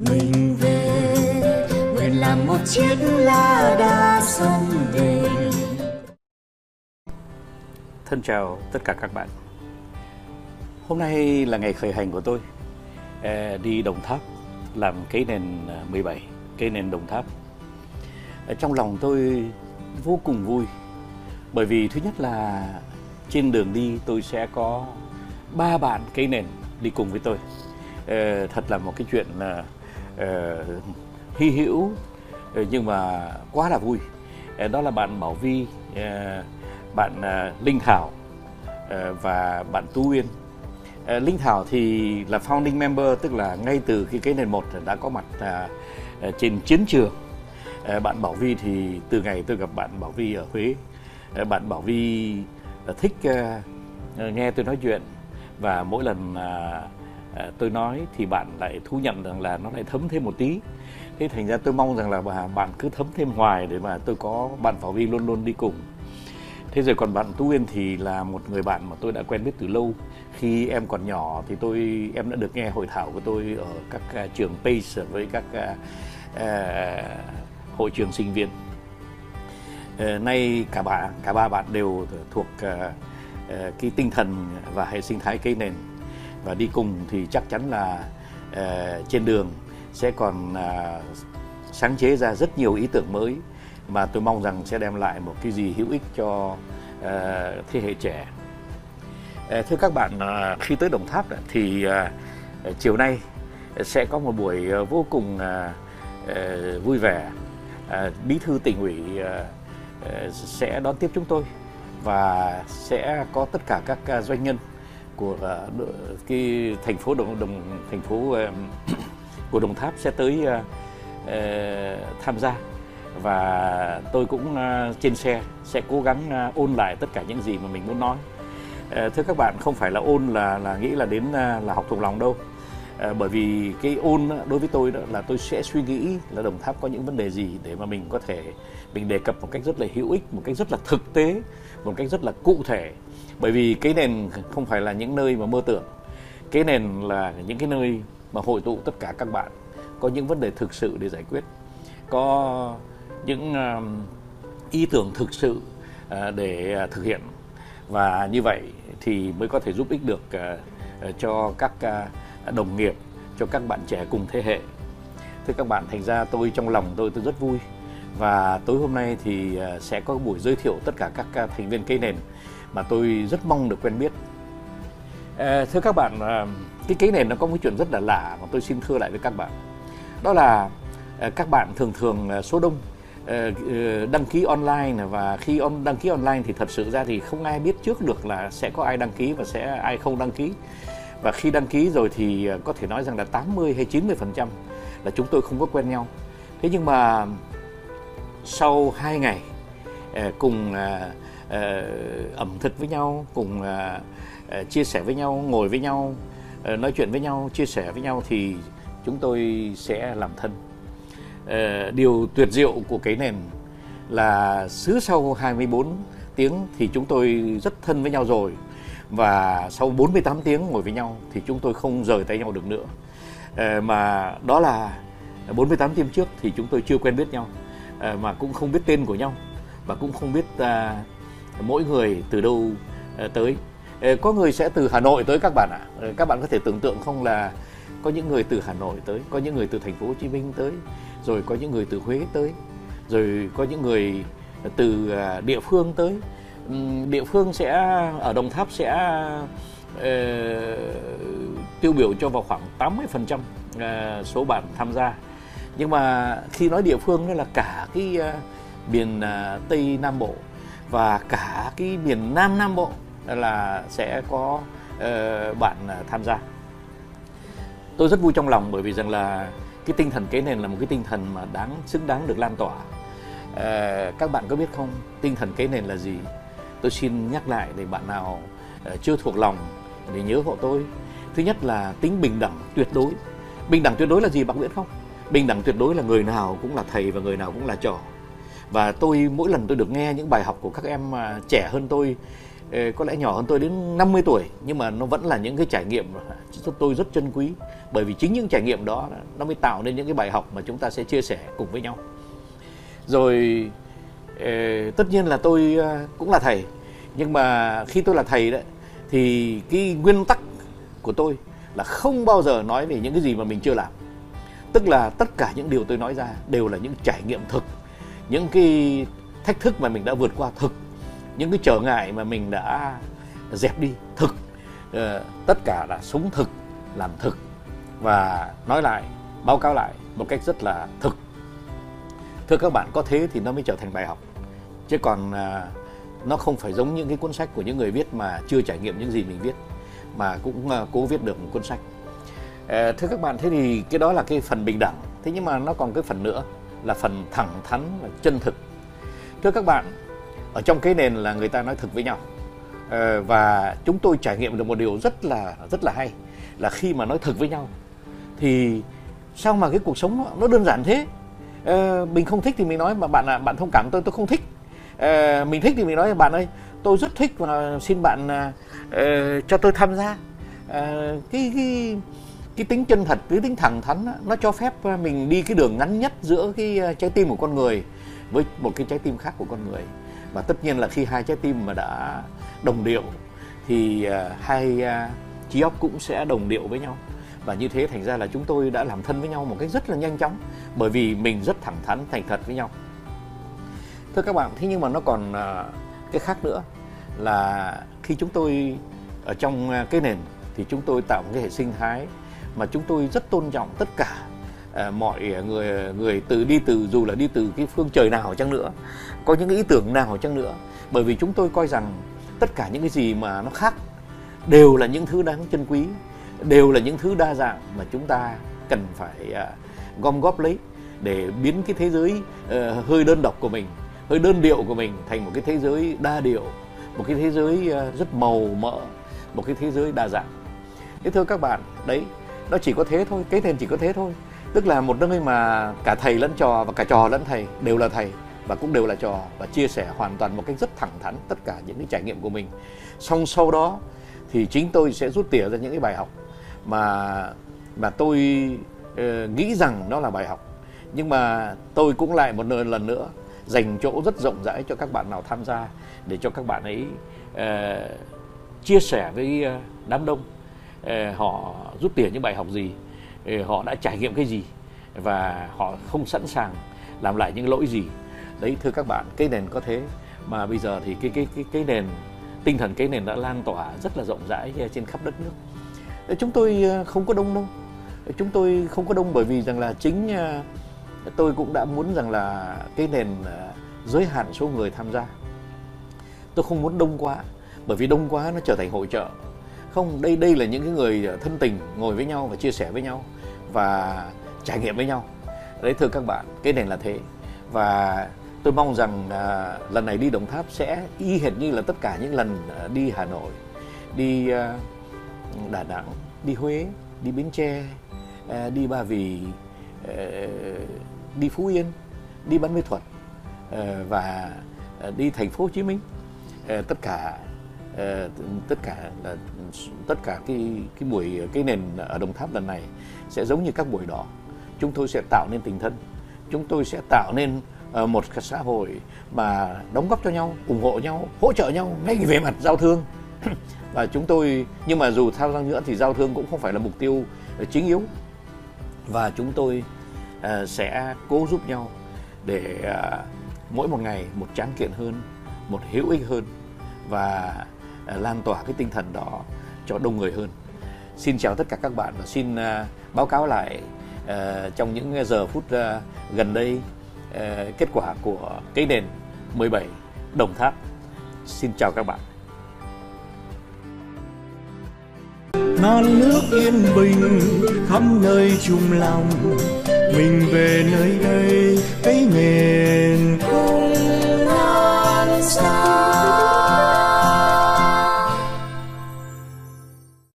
mình về nguyện làm một chiếc lá đa sông về Thân chào tất cả các bạn. Hôm nay là ngày khởi hành của tôi ờ, đi Đồng Tháp làm cái nền ờ, 17, cây nền Đồng Tháp. Ở trong lòng tôi vô cùng vui bởi vì thứ nhất là trên đường đi tôi sẽ có ba bạn cây nền đi cùng với tôi. Ờ, thật là một cái chuyện là Ờ, hy hữu ờ, nhưng mà quá là vui. Ờ, đó là bạn Bảo Vi, bạn Linh Thảo và bạn Tu Uyên. Linh Thảo thì là founding member tức là ngay từ khi cái nền một đã có mặt à, trên chiến trường. Bạn Bảo Vi thì từ ngày tôi gặp bạn Bảo Vi ở Huế, bạn Bảo Vi thích nghe tôi nói chuyện và mỗi lần à, tôi nói thì bạn lại thú nhận rằng là nó lại thấm thêm một tí. Thế thành ra tôi mong rằng là bà- bạn cứ thấm thêm hoài để mà tôi có bạn Bảo Vi luôn luôn đi cùng. Thế rồi còn bạn Tú Uyên thì là một người bạn mà tôi đã quen biết từ lâu. Khi em còn nhỏ thì tôi em đã được nghe hội thảo của tôi ở các à, trường PACE với các uh, hội trường sinh viên. uh, nay cả ba cả ba bạn đều thuộc uh, cái tinh thần và hệ sinh thái cây nền và đi cùng thì chắc chắn là uh, trên đường sẽ còn uh, sáng chế ra rất nhiều ý tưởng mới mà tôi mong rằng sẽ đem lại một cái gì hữu ích cho uh, thế hệ trẻ. Uh, thưa các bạn, uh, khi tới Đồng Tháp thì uh, chiều nay sẽ có một buổi vô cùng uh, uh, vui vẻ. Uh, Bí thư tỉnh ủy uh, uh, sẽ đón tiếp chúng tôi và sẽ có tất cả các doanh nhân của à, cái thành phố Đồng Đồng thành phố của Đồng Tháp sẽ tới à, ờ, tham gia và tôi cũng à, trên xe sẽ cố gắng ôn lại tất cả những gì mà mình muốn nói. Ờ, thưa các bạn, không phải là ôn là là nghĩ là đến là học thuộc lòng đâu. Ờ, bởi vì cái ôn đối với tôi đó là tôi sẽ suy nghĩ là Đồng Tháp có những vấn đề gì để mà mình có thể mình đề cập một cách rất là hữu ích, một cách rất là thực tế, một cách rất là cụ thể. Bởi vì cái nền không phải là những nơi mà mơ tưởng. Cái nền là những cái nơi mà hội tụ tất cả các bạn. Có những vấn đề thực sự để giải quyết. Có những um, ý tưởng thực sự ờ, để ờ, thực hiện. Và như vậy thì mới có thể giúp ích được ờ, cho các đồng nghiệp, cho các bạn trẻ cùng thế hệ. Thưa các bạn, thành ra tôi, trong lòng tôi tôi rất vui. Và tối hôm nay thì sẽ có buổi giới thiệu tất cả các thành viên cây nền mà tôi rất mong được quen biết. À, thưa các bạn ờ, cái cái này nó có một chuyện rất là lạ mà tôi xin thưa lại với các bạn. Đó là ờ, các bạn thường thường số đông đăng ký online và khi on đăng ký online thì thật sự ra thì không ai biết trước được là sẽ có ai đăng ký và sẽ ai không đăng ký. Và khi đăng ký rồi thì có thể nói rằng là 80 hay 90 phần trăm là chúng tôi không có quen nhau. Thế nhưng mà sau 2 ngày cùng Ờ, ẩm thực với nhau, cùng ờ, ờ, chia sẻ với nhau, ngồi với nhau nói chuyện với nhau, chia sẻ với nhau thì chúng tôi sẽ làm thân. Điều tuyệt diệu của cái nền là xứ sau 24 tiếng thì chúng tôi rất thân với nhau rồi và sau 48 tiếng ngồi với nhau thì chúng tôi không rời tay nhau được nữa. Mà đó là 48 tiếng trước thì chúng tôi chưa quen biết nhau mà cũng không biết tên của nhau và cũng không biết à, mỗi người từ đâu ờ, tới. Ờ, có người sẽ từ Hà Nội tới các bạn ạ. Ờ, các bạn có thể tưởng tượng không là có những người từ Hà Nội tới, có những người từ thành phố Hồ Chí Minh tới, rồi có những người từ Huế tới, rồi có những người từ à, địa phương tới. Địa phương sẽ, ở Đồng Tháp sẽ tiêu biểu cho vào khoảng 80% số bạn tham gia. Nhưng mà khi nói địa phương đó là cả cái miền à, Tây Nam Bộ và cả cái miền Nam Nam Bộ là sẽ có uh, bạn ờ, tham gia. Tôi rất vui trong lòng bởi vì rằng là cái tinh thần kế nền là một cái tinh thần mà đáng xứng đáng được lan tỏa. Uh, các bạn có biết không tinh thần kế nền là gì? Tôi xin nhắc lại để bạn nào uh, chưa thuộc lòng để nhớ hộ tôi. Thứ nhất là tính bình đẳng tuyệt đối. Bình đẳng tuyệt đối là gì bạn biết không? Bình đẳng tuyệt đối là người nào cũng là thầy và người nào cũng là trò và tôi mỗi lần tôi được nghe những bài học của các em mà trẻ hơn tôi ờ, có lẽ nhỏ hơn tôi đến 50 tuổi, nhưng mà nó vẫn là những cái trải nghiệm cho tôi rất trân quý. Bởi vì chính những trải nghiệm đó nó mới tạo nên những cái bài học mà chúng ta sẽ chia sẻ cùng với nhau. Rồi ờ, tất nhiên là tôi ờ, cũng là thầy. Nhưng mà khi tôi là thầy đấy thì cái nguyên tắc của tôi là không bao giờ nói về những cái gì mà mình chưa làm. Tức là tất cả những điều tôi nói ra đều là những trải nghiệm thực những cái thách thức mà mình đã vượt qua thực những cái trở ngại mà mình đã dẹp đi thực ờ, tất cả là sống thực làm thực. Và nói lại báo cáo lại một cách rất là thực. Thưa các bạn có thế thì nó mới trở thành bài học. Chứ còn à, nó không phải giống những cái cuốn sách của những người viết mà chưa trải nghiệm những gì mình viết mà cũng à, cố viết được một cuốn sách. À, thưa các bạn thế thì cái đó là cái phần bình đẳng. Thế nhưng mà nó còn cái phần nữa là phần thẳng thắn và chân thực. Thưa các bạn ở trong cái nền là người ta nói thực với nhau. Ờ, và chúng tôi trải nghiệm được một điều rất là rất là hay là khi mà nói thực với nhau thì sao mà cái cuộc sống nó đơn giản thế? À, mình không thích thì mình nói mà bạn là bạn thông cảm tôi tôi không thích. Ờ, mình thích thì mình nói bạn ơi tôi rất thích và xin bạn à, cho tôi tham gia. À, cái cái cái tính chân thật, cái tính thẳng thắn nó cho phép ờ, mình đi cái đường ngắn nhất giữa cái ờ, trái tim của con người với một cái trái tim khác của con người. Và tất nhiên là khi hai trái tim mà đã đồng điệu thì ờ, hai trí óc cũng sẽ đồng điệu với nhau. Và như thế thành ra là chúng tôi đã làm thân với nhau một cách rất là nhanh chóng, bởi vì mình rất thẳng thắn, thành thật với nhau. Thưa các bạn, thế nhưng mà nó còn cái khác nữa là khi chúng tôi ở trong cái nền thì chúng tôi tạo một cái hệ sinh thái mà chúng tôi rất tôn trọng tất cả à, mọi người người từ đi từ dù là đi từ cái phương trời nào chăng nữa có những ý tưởng nào chăng nữa. Bởi vì chúng tôi coi rằng tất cả những cái gì mà nó khác đều là những thứ đáng trân quý đều là những thứ đa dạng mà chúng ta cần phải à, gom góp lấy để biến cái thế giới uh, hơi đơn độc của mình hơi đơn điệu của mình thành một cái thế giới đa điệu một cái thế giới uh, rất màu mỡ một cái thế giới đa dạng. Thế thưa các bạn đấy nó chỉ có thế thôi cái tên chỉ có thế thôi. Tức là một nơi mà cả thầy lẫn trò và cả trò lẫn thầy đều là thầy và cũng đều là trò và chia sẻ hoàn toàn một cách rất thẳng thắn tất cả những cái trải nghiệm của mình. Song sau đó thì chính tôi sẽ rút tỉa ra những cái bài học mà mà tôi uh, nghĩ rằng nó là bài học. Nhưng mà tôi cũng lại một lần nữa dành chỗ rất rộng rãi cho các bạn nào tham gia để cho các bạn ấy uh, chia sẻ với ờ, đám đông. Ờ, họ rút tiền những bài học gì? Ờ, họ đã trải nghiệm cái gì? Và họ không sẵn sàng làm lại những lỗi gì? Đấy, thưa các bạn, cái nền có thế. Mà bây giờ thì cái cái cái cái nền, tinh thần cái nền đã lan tỏa rất là rộng rãi ờ, trên khắp đất nước. Chúng tôi không có đông đâu. Chúng tôi không có đông bởi vì rằng là chính tôi cũng đã muốn rằng là cái nền giới hạn số người tham gia. Tôi không muốn đông quá, bởi vì đông quá nó trở thành hội trợ không đây đây là những cái người ờ, thân tình ngồi với nhau và chia sẻ với nhau và trải nghiệm với nhau đấy thưa các bạn cái nền là thế và tôi mong rằng à, lần này đi đồng tháp sẽ y hệt như là tất cả những lần à, đi hà nội đi à, đà nẵng đi huế đi bến tre à, đi ba vì à, đi Phú Yên, đi bán Mê Thuật ờ, và ờ, đi thành phố Hồ Chí Minh. Ờ, tất cả Ờ, tất cả là tất cả cái cái buổi cái nền ở Đồng Tháp lần này sẽ giống như các buổi đó. Chúng tôi sẽ tạo nên tình thân. Chúng tôi sẽ tạo nên ờ, một cái xã hội mà đóng góp cho nhau, ủng hộ nhau, hỗ trợ nhau ngay về mặt giao thương. và chúng tôi nhưng mà dù sao răng nữa thì giao thương cũng không phải là mục tiêu ờ, chính yếu và chúng tôi sẽ cố giúp nhau để mỗi một ngày một tráng kiện hơn một hữu ích hơn và À, lan tỏa cái tinh thần đó cho đông người hơn. Xin chào tất cả các bạn và xin à, báo cáo lại à, trong những giờ phút gần đây kết quả của cái đền 17 Đồng Tháp. Xin chào các bạn. Non nước yên bình khắp nơi chung lòng. Mình về nơi đây, cái miền không non xa.